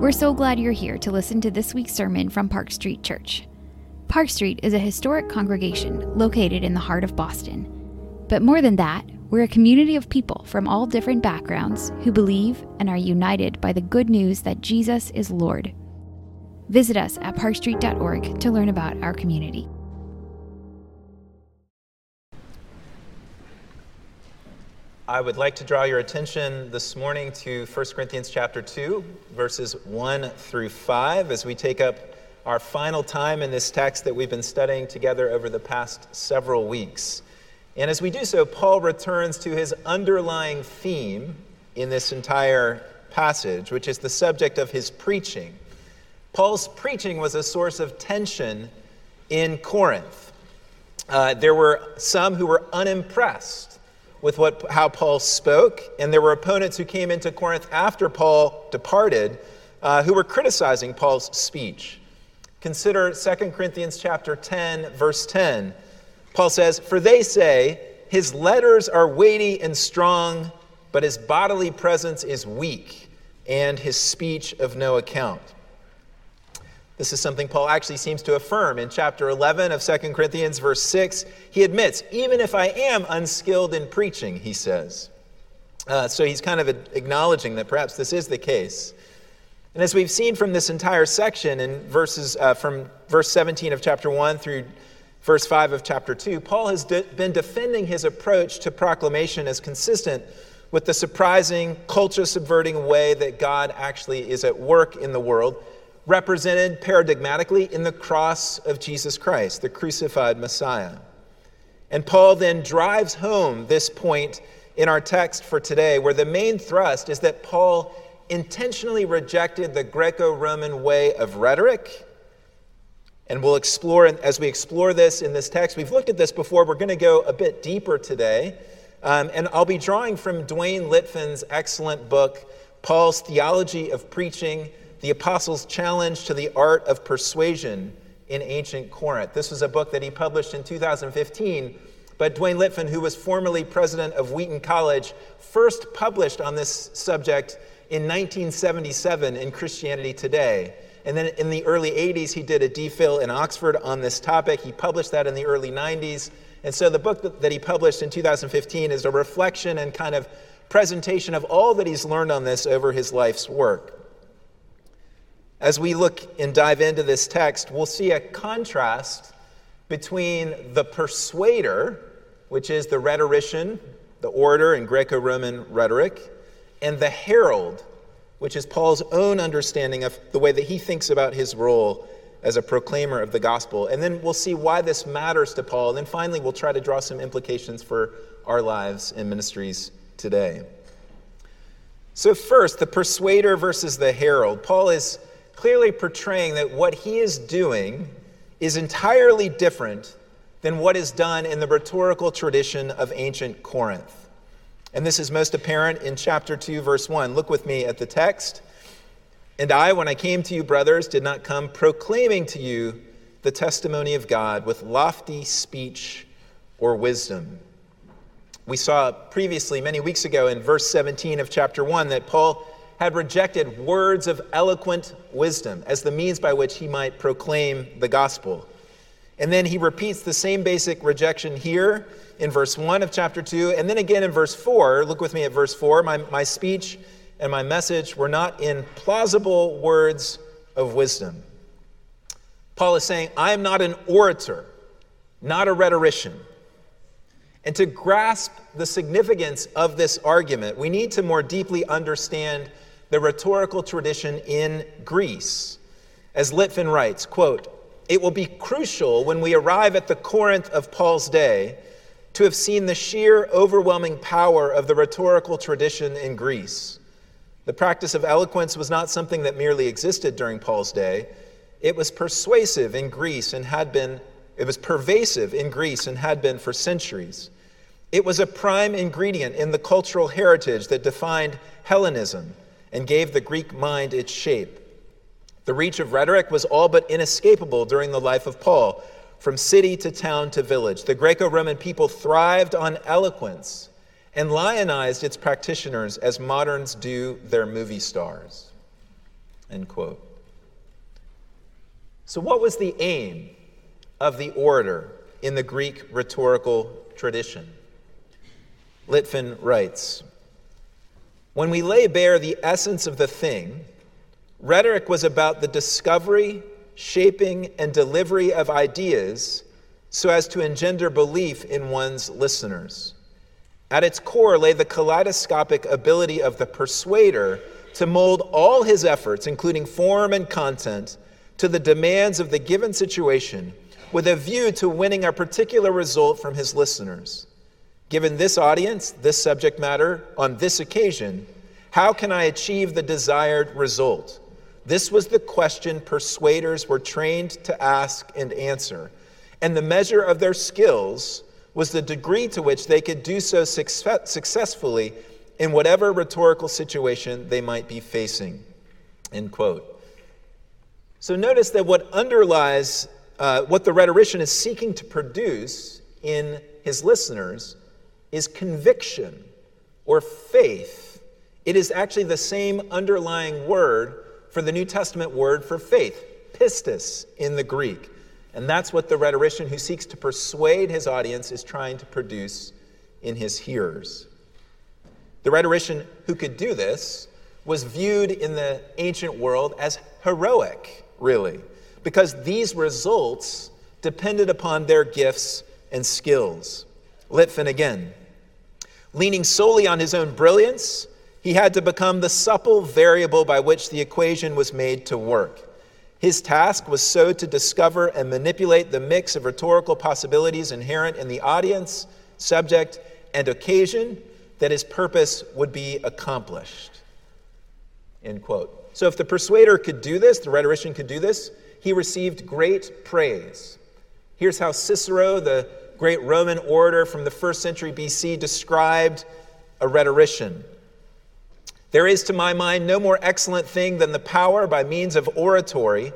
We're so glad you're here to listen to this week's sermon from Park Street Church. Park Street is a historic congregation located in the heart of Boston. But more than that, we're a community of people from all different backgrounds who believe and are united by the good news that Jesus is Lord. Visit us at parkstreet.org to learn about our community. I would like to draw your attention this morning to 1 Corinthians chapter 2, verses 1 through 5, as we take up our final time in this text that we've been studying together over the past several weeks. And as we do so, Paul returns to his underlying theme in this entire passage, which is the subject of his preaching. Paul's preaching was a source of tension in Corinth. Uh, there were some who were unimpressed with what, how Paul spoke, and there were opponents who came into Corinth after Paul departed uh, who were criticizing Paul's speech. Consider 2 Corinthians chapter 10, verse 10. Paul says, For they say, his letters are weighty and strong, but his bodily presence is weak, and his speech of no account. This is something Paul actually seems to affirm in chapter 11 of 2 Corinthians, verse 6. He admits, even if I am unskilled in preaching, he says. Uh, so he's kind of acknowledging that perhaps this is the case. And as we've seen from this entire section in verses uh, from verse 17 of chapter 1 through verse 5 of chapter 2, Paul has de- been defending his approach to proclamation as consistent with the surprising, culture subverting way that God actually is at work in the world represented paradigmatically in the cross of Jesus Christ, the crucified Messiah. And Paul then drives home this point in our text for today, where the main thrust is that Paul intentionally rejected the Greco Roman way of rhetoric. And we'll explore, as we explore this in this text, we've looked at this before, we're going to go a bit deeper today. Um, and I'll be drawing from Duane Litfin's excellent book, Paul's Theology of Preaching the Apostles' Challenge to the Art of Persuasion in Ancient Corinth. This was a book that he published in 2015, but Duane Litfin, who was formerly president of Wheaton College, first published on this subject in 1977 in Christianity Today. And then in the early 80s, he did a DPhil in Oxford on this topic. He published that in the early 90s. And so the book that he published in 2015 is a reflection and kind of presentation of all that he's learned on this over his life's work. As we look and dive into this text, we'll see a contrast between the persuader, which is the rhetorician, the orator in Greco Roman rhetoric, and the herald, which is Paul's own understanding of the way that he thinks about his role as a proclaimer of the gospel. And then we'll see why this matters to Paul. And then finally, we'll try to draw some implications for our lives and ministries today. So, first, the persuader versus the herald. Paul is clearly portraying that what he is doing is entirely different than what is done in the rhetorical tradition of ancient Corinth. And this is most apparent in chapter 2, verse 1. Look with me at the text. And I, when I came to you, brothers, did not come proclaiming to you the testimony of God with lofty speech or wisdom. We saw previously, many weeks ago, in verse 17 of chapter 1, that Paul had rejected words of eloquent wisdom as the means by which he might proclaim the gospel. And then he repeats the same basic rejection here in verse 1 of chapter 2. And then again in verse 4. Look with me at verse 4. My, my speech and my message were not in plausible words of wisdom. Paul is saying, I am not an orator, not a rhetorician. And to grasp the significance of this argument, we need to more deeply understand the rhetorical tradition in Greece. As Litfin writes, quote, it will be crucial when we arrive at the Corinth of Paul's day to have seen the sheer overwhelming power of the rhetorical tradition in Greece. The practice of eloquence was not something that merely existed during Paul's day. It was persuasive in Greece and had been, it was pervasive in Greece and had been for centuries. It was a prime ingredient in the cultural heritage that defined Hellenism and gave the Greek mind its shape. The reach of rhetoric was all but inescapable during the life of Paul, from city to town to village. The Greco Roman people thrived on eloquence and lionized its practitioners as moderns do their movie stars. End quote. So, what was the aim of the orator in the Greek rhetorical tradition? Litfin writes When we lay bare the essence of the thing, rhetoric was about the discovery, shaping, and delivery of ideas so as to engender belief in one's listeners. At its core lay the kaleidoscopic ability of the persuader to mold all his efforts, including form and content, to the demands of the given situation with a view to winning a particular result from his listeners. Given this audience, this subject matter, on this occasion, how can I achieve the desired result? This was the question persuaders were trained to ask and answer. And the measure of their skills was the degree to which they could do so success- successfully in whatever rhetorical situation they might be facing. End quote. So notice that what underlies uh, what the rhetorician is seeking to produce in his listeners is conviction or faith. It is actually the same underlying word for the New Testament word for faith, pistis in the Greek. And that's what the rhetorician who seeks to persuade his audience is trying to produce in his hearers. The rhetorician who could do this was viewed in the ancient world as heroic, really, because these results depended upon their gifts and skills. Litfin again. Leaning solely on his own brilliance, he had to become the supple variable by which the equation was made to work. His task was so to discover and manipulate the mix of rhetorical possibilities inherent in the audience, subject, and occasion that his purpose would be accomplished. End quote. So, if the persuader could do this, the rhetorician could do this, he received great praise. Here's how Cicero, the great Roman orator from the first century BC, described a rhetorician. There is, to my mind, no more excellent thing than the power by means of oratory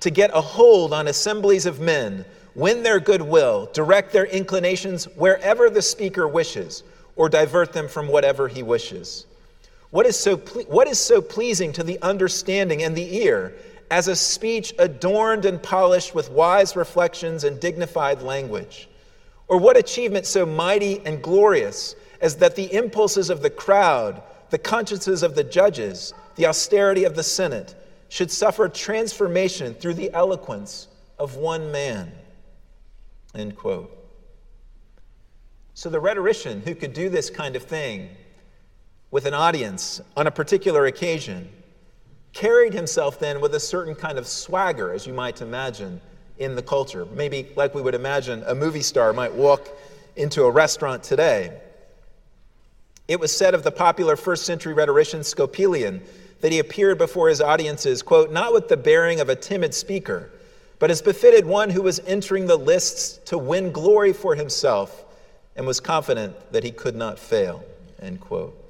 to get a hold on assemblies of men, win their goodwill, direct their inclinations wherever the speaker wishes, or divert them from whatever he wishes. What is so, ple- what is so pleasing to the understanding and the ear as a speech adorned and polished with wise reflections and dignified language? Or what achievement so mighty and glorious as that the impulses of the crowd, the consciences of the judges, the austerity of the Senate, should suffer transformation through the eloquence of one man. End quote. So the rhetorician who could do this kind of thing with an audience on a particular occasion carried himself then with a certain kind of swagger, as you might imagine, in the culture. Maybe like we would imagine a movie star might walk into a restaurant today. It was said of the popular first century rhetorician Scopelian that he appeared before his audiences, quote, not with the bearing of a timid speaker, but as befitted one who was entering the lists to win glory for himself and was confident that he could not fail, end quote.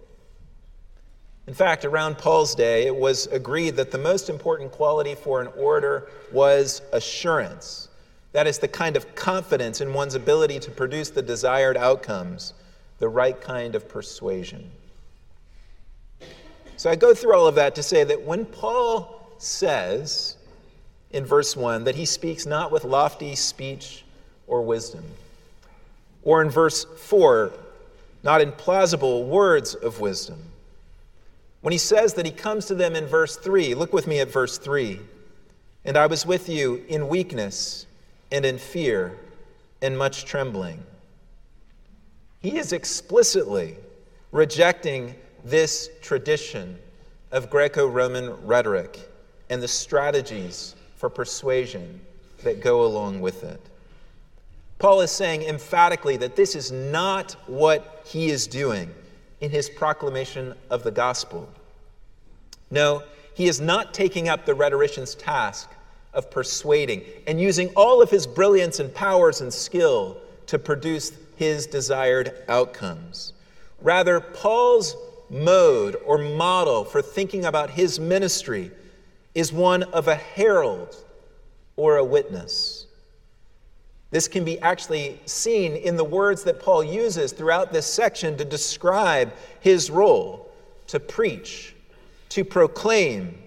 In fact, around Paul's day, it was agreed that the most important quality for an orator was assurance. That is the kind of confidence in one's ability to produce the desired outcomes the right kind of persuasion. So I go through all of that to say that when Paul says in verse 1 that he speaks not with lofty speech or wisdom, or in verse 4, not in plausible words of wisdom, when he says that he comes to them in verse 3, look with me at verse 3. And I was with you in weakness and in fear and much trembling. He is explicitly rejecting this tradition of Greco Roman rhetoric and the strategies for persuasion that go along with it. Paul is saying emphatically that this is not what he is doing in his proclamation of the gospel. No, he is not taking up the rhetorician's task of persuading and using all of his brilliance and powers and skill to produce his desired outcomes. Rather, Paul's mode or model for thinking about his ministry is one of a herald or a witness. This can be actually seen in the words that Paul uses throughout this section to describe his role to preach, to proclaim,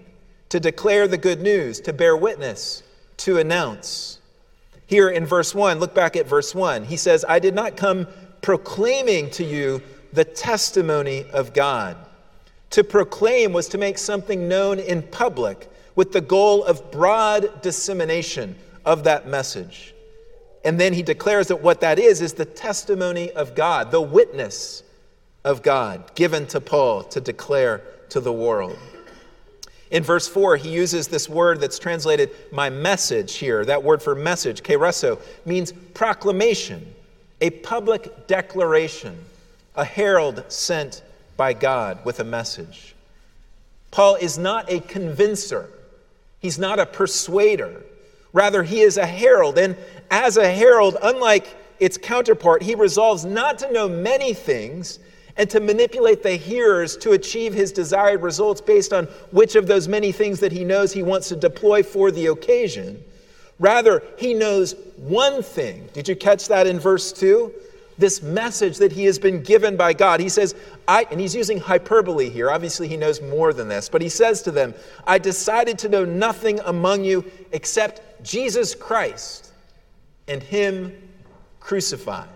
to declare the good news, to bear witness, to announce. Here in verse 1, look back at verse 1. He says, I did not come proclaiming to you the testimony of God. To proclaim was to make something known in public with the goal of broad dissemination of that message. And then he declares that what that is is the testimony of God, the witness of God given to Paul to declare to the world. In verse 4, he uses this word that's translated my message here. That word for message, kereso, means proclamation, a public declaration, a herald sent by God with a message. Paul is not a convincer, he's not a persuader. Rather, he is a herald. And as a herald, unlike its counterpart, he resolves not to know many things and to manipulate the hearers to achieve his desired results based on which of those many things that he knows he wants to deploy for the occasion. Rather, he knows one thing. Did you catch that in verse 2? This message that he has been given by God. He says, I, and he's using hyperbole here. Obviously, he knows more than this, but he says to them, I decided to know nothing among you except Jesus Christ and him crucified.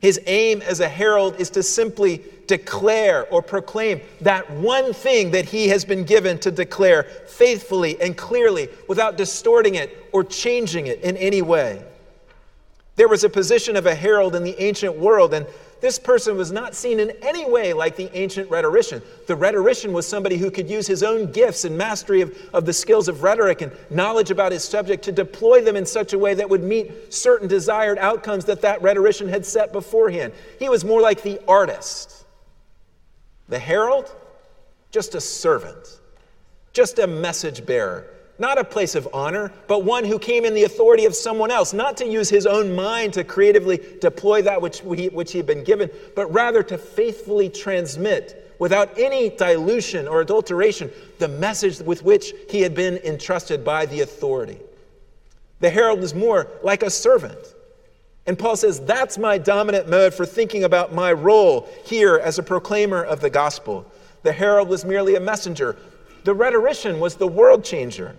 His aim as a herald is to simply declare or proclaim that one thing that he has been given to declare faithfully and clearly without distorting it or changing it in any way. There was a position of a herald in the ancient world, and this person was not seen in any way like the ancient rhetorician. The rhetorician was somebody who could use his own gifts and mastery of, of the skills of rhetoric and knowledge about his subject to deploy them in such a way that would meet certain desired outcomes that that rhetorician had set beforehand. He was more like the artist. The herald, just a servant, just a message bearer not a place of honor, but one who came in the authority of someone else, not to use his own mind to creatively deploy that which he, which he had been given, but rather to faithfully transmit, without any dilution or adulteration, the message with which he had been entrusted by the authority. The herald is more like a servant. And Paul says, That's my dominant mode for thinking about my role here as a proclaimer of the gospel. The herald was merely a messenger. The rhetorician was the world changer.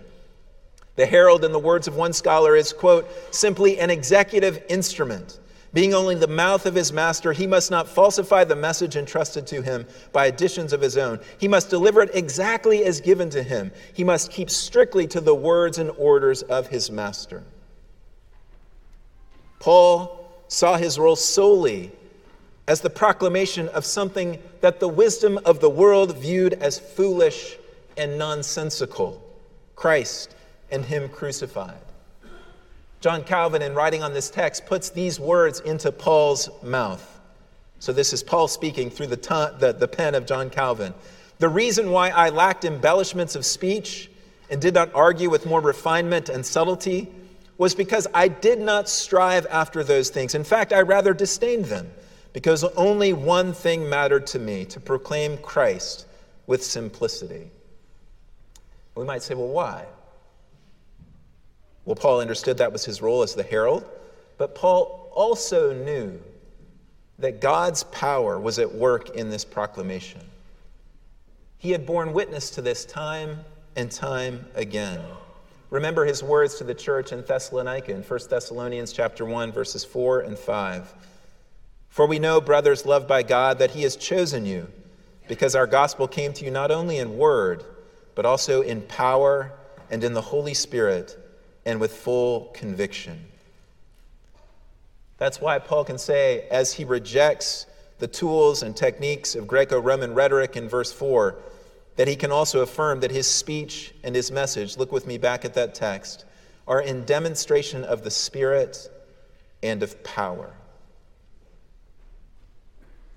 The herald, in the words of one scholar, is, quote, simply an executive instrument. Being only the mouth of his master, he must not falsify the message entrusted to him by additions of his own. He must deliver it exactly as given to him. He must keep strictly to the words and orders of his master. Paul saw his role solely as the proclamation of something that the wisdom of the world viewed as foolish and nonsensical Christ and Him crucified. John Calvin, in writing on this text, puts these words into Paul's mouth. So, this is Paul speaking through the, ton, the, the pen of John Calvin. The reason why I lacked embellishments of speech and did not argue with more refinement and subtlety was because I did not strive after those things. In fact, I rather disdained them because only one thing mattered to me to proclaim Christ with simplicity. We might say, well, why? Well, Paul understood that was his role as the herald, but Paul also knew that God's power was at work in this proclamation. He had borne witness to this time and time again. Remember his words to the church in Thessalonica in 1 Thessalonians chapter 1 verses 4 and 5. For we know, brothers loved by God, that he has chosen you because our gospel came to you not only in word, but also in power and in the Holy Spirit and with full conviction. That's why Paul can say, as he rejects the tools and techniques of Greco Roman rhetoric in verse 4, that he can also affirm that his speech and his message, look with me back at that text, are in demonstration of the Spirit and of power.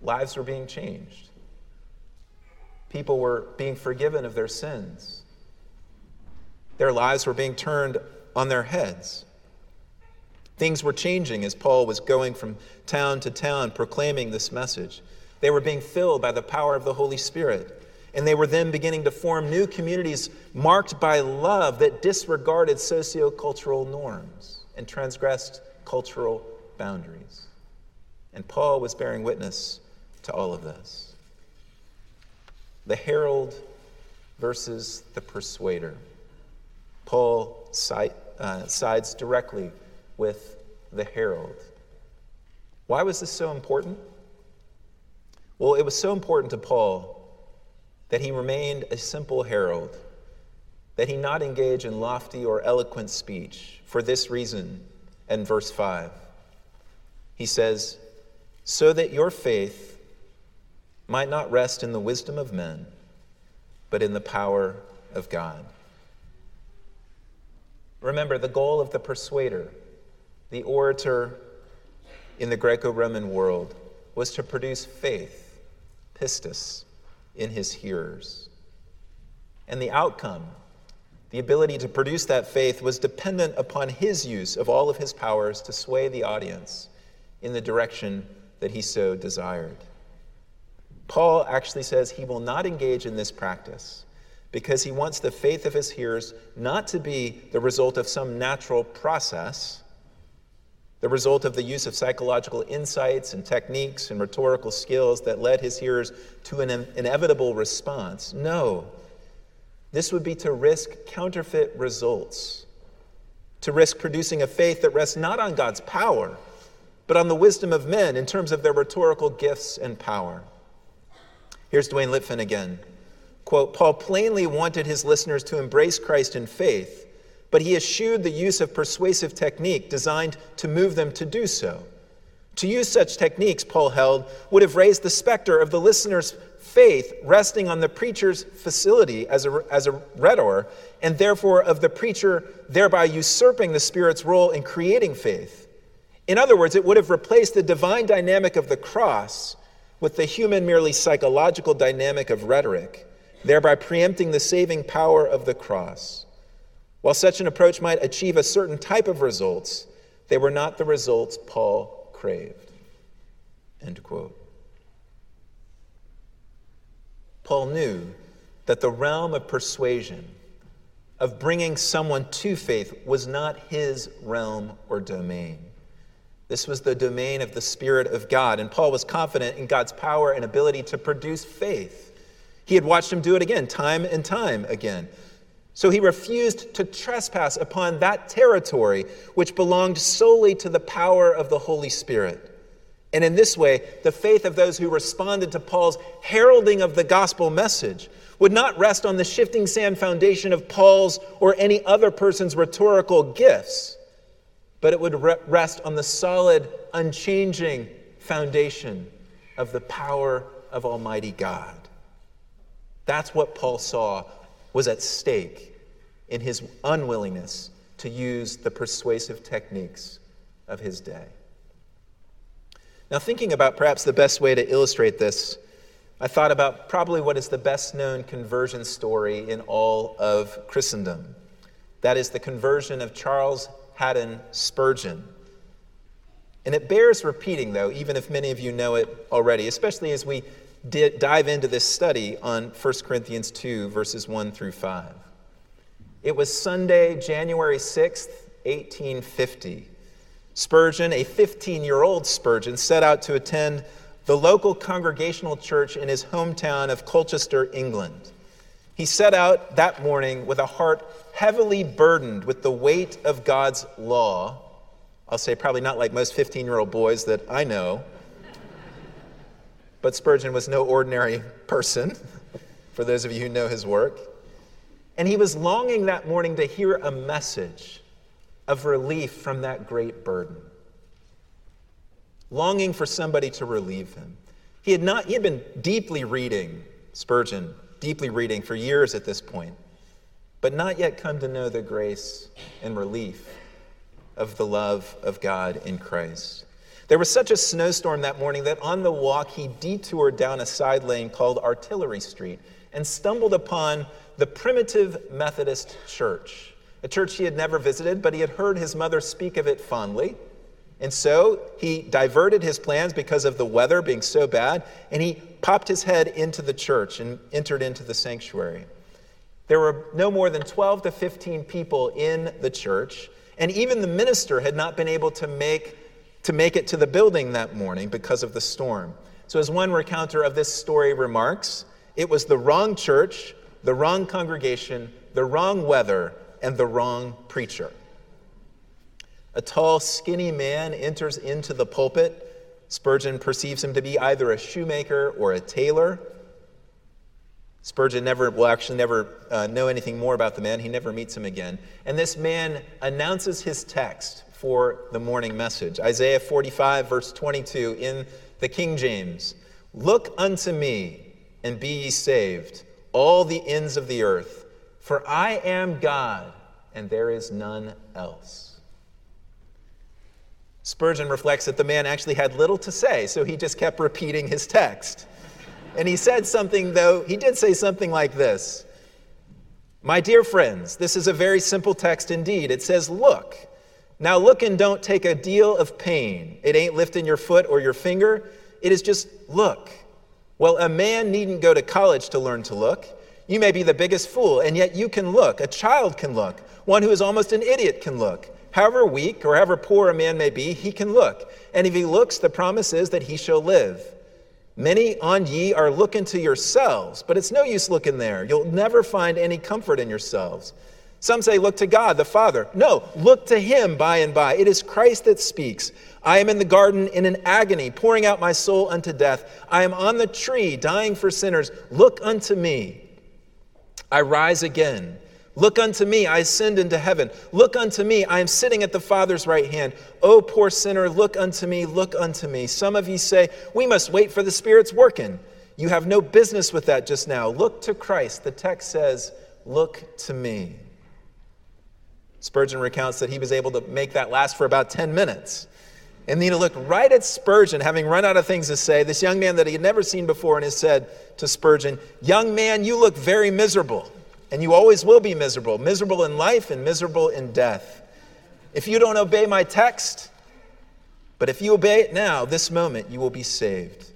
Lives were being changed, people were being forgiven of their sins, their lives were being turned on their heads. Things were changing as Paul was going from town to town proclaiming this message. They were being filled by the power of the Holy Spirit. And they were then beginning to form new communities marked by love that disregarded sociocultural norms and transgressed cultural boundaries. And Paul was bearing witness to all of this. The herald versus the persuader. Paul side, uh, sides directly with the herald. Why was this so important? Well, it was so important to Paul that he remained a simple herald, that he not engage in lofty or eloquent speech. For this reason, and verse 5, he says, So that your faith might not rest in the wisdom of men, but in the power of God. Remember, the goal of the persuader, the orator in the Greco Roman world, was to produce faith, pistis, in his hearers. And the outcome, the ability to produce that faith, was dependent upon his use of all of his powers to sway the audience in the direction that he so desired. Paul actually says he will not engage in this practice because he wants the faith of his hearers not to be the result of some natural process, the result of the use of psychological insights and techniques and rhetorical skills that led his hearers to an inevitable response. No, this would be to risk counterfeit results, to risk producing a faith that rests not on God's power, but on the wisdom of men in terms of their rhetorical gifts and power. Here's Duane Litfin again. Quote, Paul plainly wanted his listeners to embrace Christ in faith, but he eschewed the use of persuasive technique designed to move them to do so. To use such techniques, Paul held, would have raised the specter of the listener's faith resting on the preacher's facility as a, as a rhetor, and therefore of the preacher thereby usurping the Spirit's role in creating faith. In other words, it would have replaced the divine dynamic of the cross with the human, merely psychological dynamic of rhetoric thereby preempting the saving power of the cross. While such an approach might achieve a certain type of results, they were not the results Paul craved. End quote. Paul knew that the realm of persuasion, of bringing someone to faith, was not his realm or domain. This was the domain of the Spirit of God, and Paul was confident in God's power and ability to produce faith. He had watched him do it again, time and time again. So he refused to trespass upon that territory which belonged solely to the power of the Holy Spirit. And in this way, the faith of those who responded to Paul's heralding of the gospel message would not rest on the shifting sand foundation of Paul's or any other person's rhetorical gifts, but it would rest on the solid, unchanging foundation of the power of Almighty God. That's what Paul saw was at stake in his unwillingness to use the persuasive techniques of his day. Now, thinking about perhaps the best way to illustrate this, I thought about probably what is the best known conversion story in all of Christendom. That is the conversion of Charles Haddon Spurgeon. And it bears repeating, though, even if many of you know it already, especially as we dive into this study on 1 Corinthians 2, verses 1 through 5. It was Sunday, January 6th, 1850. Spurgeon, a 15 year old Spurgeon, set out to attend the local congregational church in his hometown of Colchester, England. He set out that morning with a heart heavily burdened with the weight of God's law. I'll say, probably not like most 15 year old boys that I know. But Spurgeon was no ordinary person, for those of you who know his work. And he was longing that morning to hear a message of relief from that great burden. Longing for somebody to relieve him. He had not he had been deeply reading Spurgeon, deeply reading for years at this point, but not yet come to know the grace and relief of the love of God in Christ. There was such a snowstorm that morning that on the walk he detoured down a side lane called Artillery Street and stumbled upon the primitive Methodist church, a church he had never visited, but he had heard his mother speak of it fondly. And so he diverted his plans because of the weather being so bad, and he popped his head into the church and entered into the sanctuary. There were no more than 12 to 15 people in the church, and even the minister had not been able to make to make it to the building that morning because of the storm. So, as one recounter of this story remarks, it was the wrong church, the wrong congregation, the wrong weather, and the wrong preacher. A tall, skinny man enters into the pulpit. Spurgeon perceives him to be either a shoemaker or a tailor. Spurgeon never will actually never uh, know anything more about the man. He never meets him again. And this man announces his text for the morning message. Isaiah 45, verse 22 in the King James Look unto me and be ye saved, all the ends of the earth, for I am God and there is none else. Spurgeon reflects that the man actually had little to say, so he just kept repeating his text. And he said something, though, he did say something like this My dear friends, this is a very simple text indeed. It says, Look. Now look and don't take a deal of pain. It ain't lifting your foot or your finger, it is just look. Well, a man needn't go to college to learn to look. You may be the biggest fool, and yet you can look. A child can look. One who is almost an idiot can look. However weak or however poor a man may be, he can look. And if he looks, the promise is that he shall live. Many on ye are looking to yourselves, but it's no use looking there. You'll never find any comfort in yourselves. Some say, Look to God, the Father. No, look to Him by and by. It is Christ that speaks. I am in the garden in an agony, pouring out my soul unto death. I am on the tree, dying for sinners. Look unto me. I rise again. Look unto me, I ascend into heaven. Look unto me, I am sitting at the Father's right hand. O poor sinner, look unto me, look unto me. Some of you say, We must wait for the Spirit's working. You have no business with that just now. Look to Christ. The text says, Look to me. Spurgeon recounts that he was able to make that last for about 10 minutes. And Nina looked right at Spurgeon, having run out of things to say. This young man that he had never seen before, and has said to Spurgeon, Young man, you look very miserable. And you always will be miserable miserable in life and miserable in death. If you don't obey my text, but if you obey it now, this moment, you will be saved.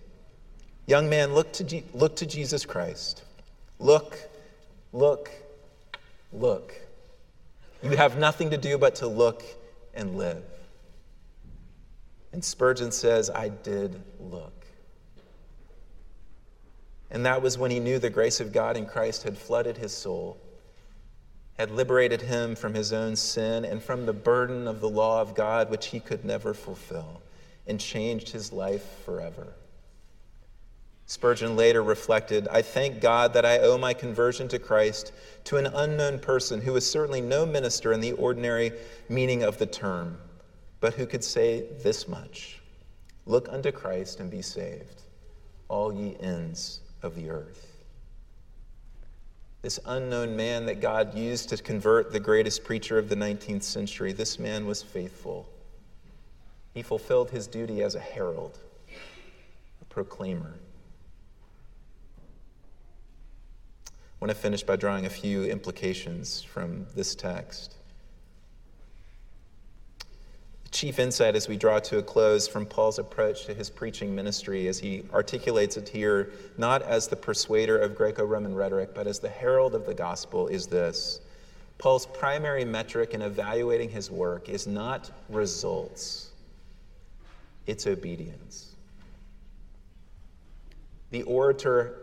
Young man, look to, G- look to Jesus Christ. Look, look, look. You have nothing to do but to look and live. And Spurgeon says, I did look. And that was when he knew the grace of God in Christ had flooded his soul, had liberated him from his own sin and from the burden of the law of God, which he could never fulfill, and changed his life forever. Spurgeon later reflected I thank God that I owe my conversion to Christ to an unknown person who was certainly no minister in the ordinary meaning of the term, but who could say this much Look unto Christ and be saved, all ye ends of the earth. This unknown man that God used to convert the greatest preacher of the 19th century, this man was faithful. He fulfilled his duty as a herald, a proclaimer. I want to finish by drawing a few implications from this text chief insight as we draw to a close from Paul's approach to his preaching ministry as he articulates it here, not as the persuader of Greco Roman rhetoric, but as the herald of the gospel, is this Paul's primary metric in evaluating his work is not results, it's obedience. The orator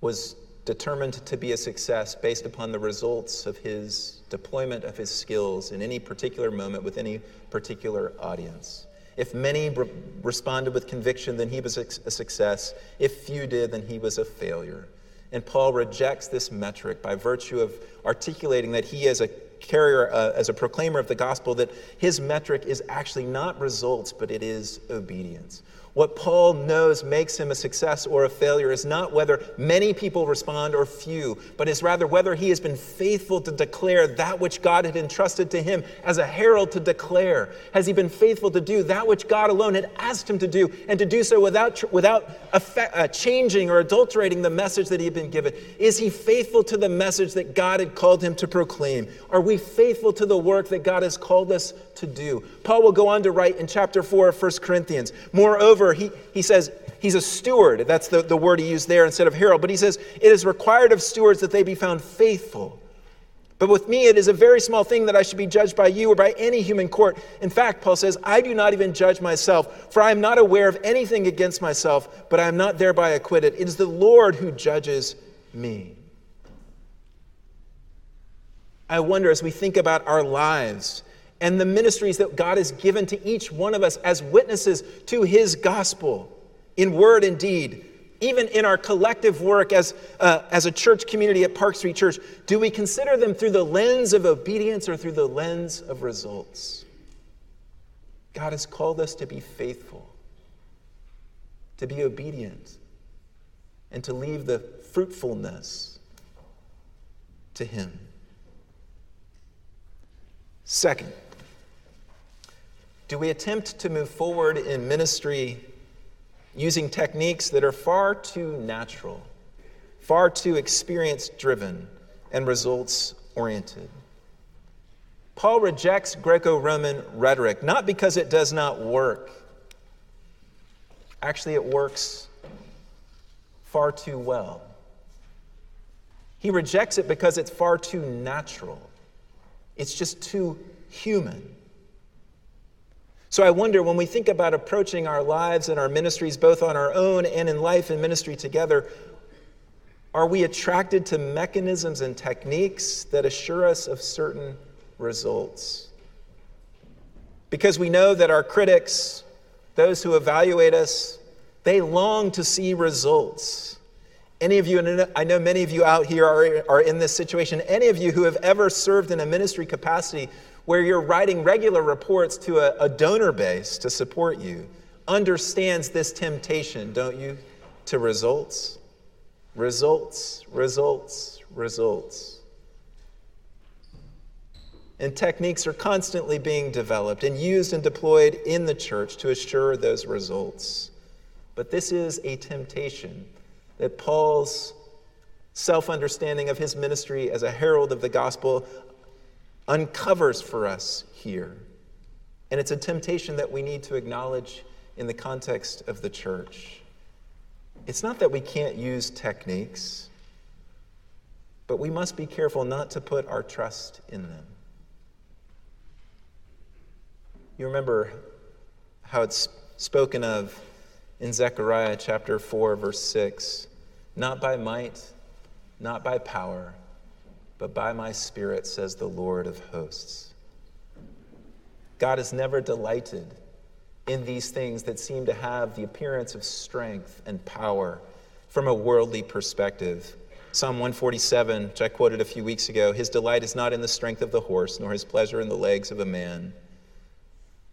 was determined to be a success based upon the results of his deployment of his skills in any particular moment with any particular audience. If many re- responded with conviction, then he was a success. If few did, then he was a failure. And Paul rejects this metric by virtue of articulating that he, as a carrier, uh, as a proclaimer of the gospel, that his metric is actually not results, but it is obedience. What Paul knows makes him a success or a failure is not whether many people respond or few, but is rather whether he has been faithful to declare that which God had entrusted to him as a herald to declare. Has he been faithful to do that which God alone had asked him to do, and to do so without, without effect, uh, changing or adulterating the message that he had been given? Is he faithful to the message that God had called him to proclaim? Are we faithful to the work that God has called us to do? Paul will go on to write in chapter 4 of 1 Corinthians, moreover, he, he says he's a steward. That's the, the word he used there instead of herald. But he says, It is required of stewards that they be found faithful. But with me, it is a very small thing that I should be judged by you or by any human court. In fact, Paul says, I do not even judge myself, for I am not aware of anything against myself, but I am not thereby acquitted. It is the Lord who judges me. I wonder as we think about our lives and the ministries that God has given to each one of us as witnesses to his gospel in word and deed, even in our collective work as, uh, as a church community at Park Street Church, do we consider them through the lens of obedience or through the lens of results? God has called us to be faithful, to be obedient, and to leave the fruitfulness to Him. Second, do we attempt to move forward in ministry using techniques that are far too natural, far too experience driven, and results oriented? Paul rejects Greco Roman rhetoric, not because it does not work. Actually, it works far too well. He rejects it because it's far too natural, it's just too human. So I wonder when we think about approaching our lives and our ministries, both on our own and in life and ministry together, are we attracted to mechanisms and techniques that assure us of certain results? Because we know that our critics, those who evaluate us, they long to see results. Any of you, I know many of you out here are, are in this situation, any of you who have ever served in a ministry capacity where you're writing regular reports to a, a donor base to support you, understands this temptation, don't you, to results? Results, results, results. And techniques are constantly being developed and used and deployed in the church to assure those results. But this is a temptation that Paul's self understanding of his ministry as a herald of the gospel uncovers for us here. And it's a temptation that we need to acknowledge in the context of the church. It's not that we can't use techniques, but we must be careful not to put our trust in them. You remember how it's spoken of in Zechariah chapter 4, verse 6 not by might, not by power but by my Spirit, says the Lord of hosts. God is never delighted in these things that seem to have the appearance of strength and power from a worldly perspective. Psalm 147, which I quoted a few weeks ago His delight is not in the strength of the horse, nor his pleasure in the legs of a man,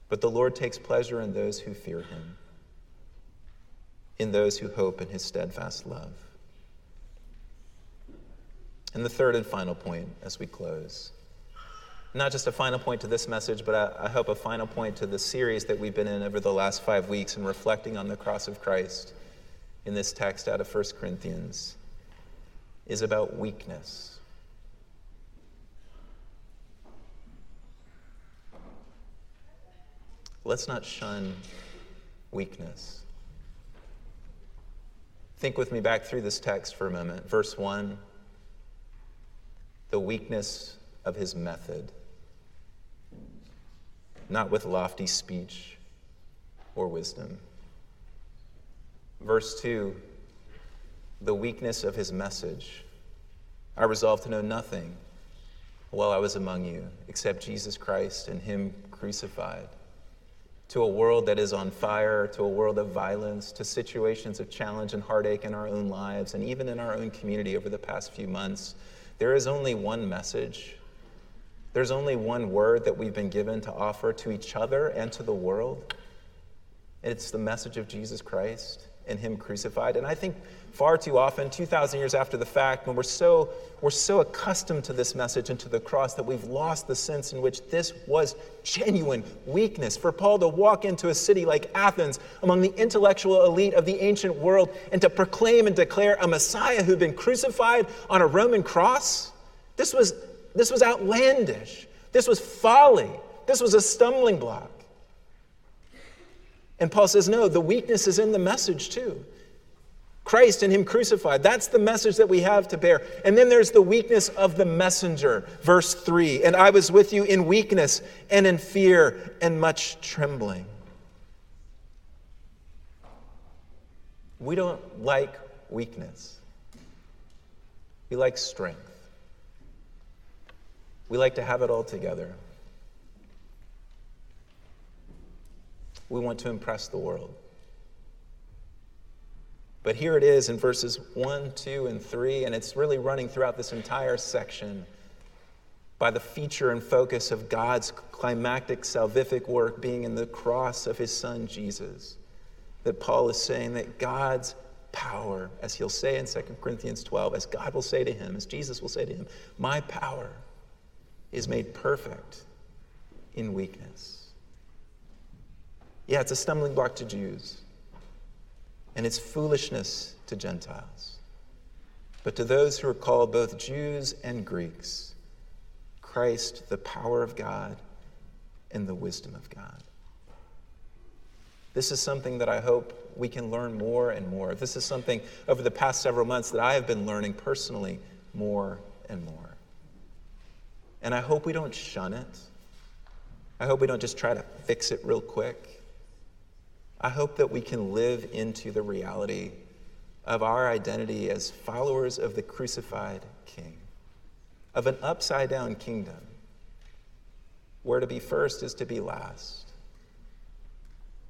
but the Lord takes pleasure in those who fear him, in those who hope in his steadfast love. And the third and final point as we close. Not just a final point to this message, but I, I, hope a final point to the series that we've been in over the last five weeks and reflecting on the cross of Christ in this text out of 1 Corinthians is about weakness. Let's not shun weakness. Think with me back through this text for a moment. Verse 1 the weakness of his method, not with lofty speech or wisdom. Verse 2 the weakness of his message. I resolved to know nothing while I was among you except Jesus Christ and him crucified. To a world that is on fire, to a world of violence, to situations of challenge and heartache in our own lives, and even in our own community over the past few months. There is only one message. There's only one word that we've been given to offer to each other and to the world. It's the message of Jesus Christ and Him crucified. And I think far too often, 2,000 years after the fact, when we're so, we're so accustomed to this message and to the cross that we've lost the sense in which this was genuine weakness. For Paul to walk into a city like Athens, among the intellectual elite of the ancient world, and to proclaim and declare a Messiah who'd been crucified on a Roman cross, this was, this was outlandish. This was folly. This was a stumbling block. And Paul says, no, the weakness is in the message too. Christ and Him crucified. That's the message that we have to bear. And then there's the weakness of the messenger, verse 3. And I was with you in weakness and in fear and much trembling. We don't like weakness, we like strength. We like to have it all together. We want to impress the world. But here it is in verses 1, 2, and 3, and it's really running throughout this entire section by the feature and focus of God's climactic salvific work being in the cross of his son Jesus. That Paul is saying that God's power, as he'll say in 2 Corinthians 12, as God will say to him, as Jesus will say to him, My power is made perfect in weakness. Yeah, it's a stumbling block to Jews, and it's foolishness to Gentiles. But to those who are called both Jews and Greeks, Christ, the power of God and the wisdom of God. This is something that I hope we can learn more and more. This is something over the past several months that I have been learning personally more and more. And I hope we don't shun it. I hope we don't just try to fix it real quick. I hope that we can live into the reality of our identity as followers of the crucified King, of an upside down kingdom where to be first is to be last,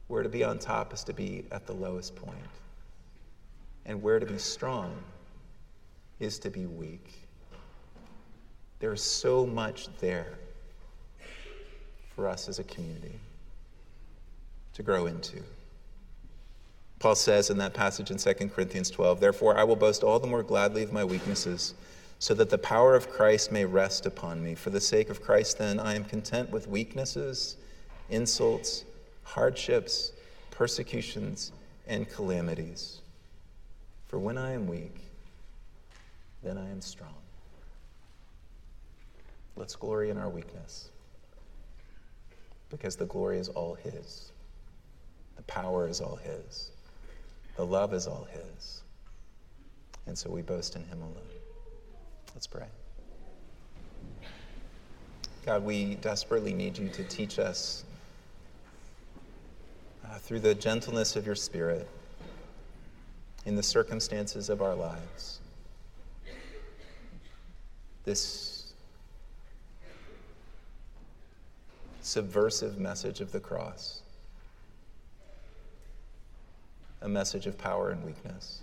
where to be on top is to be at the lowest point, and where to be strong is to be weak. There's so much there for us as a community to grow into. Paul says in that passage in 2 Corinthians 12, Therefore I will boast all the more gladly of my weaknesses, so that the power of Christ may rest upon me. For the sake of Christ, then, I am content with weaknesses, insults, hardships, persecutions, and calamities. For when I am weak, then I am strong. Let's glory in our weakness because the glory is all His. The power is all His. The love is all His. And so we boast in Him alone. Let's pray. God, we desperately need you to teach us uh, through the gentleness of your Spirit in the circumstances of our lives. This subversive message of the cross, a message of power and weakness.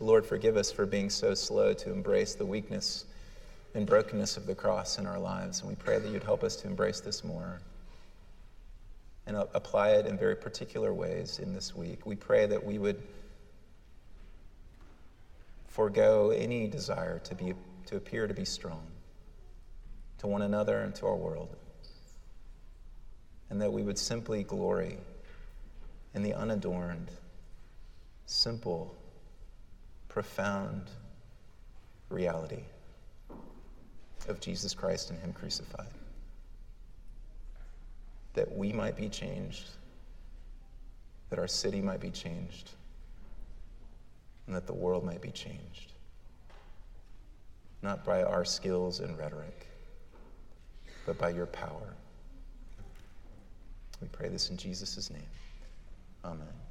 Lord, forgive us for being so slow to embrace the weakness and brokenness of the cross in our lives. And we pray that you'd help us to embrace this more and apply it in very particular ways in this week. We pray that we would forego any desire to, be, to appear to be strong to one another and to our world. And that we would simply glory in the unadorned, simple, profound reality of Jesus Christ and Him crucified. That we might be changed, that our city might be changed, and that the world might be changed. Not by our skills and rhetoric, but by your power. We pray this in Jesus' name. Amen.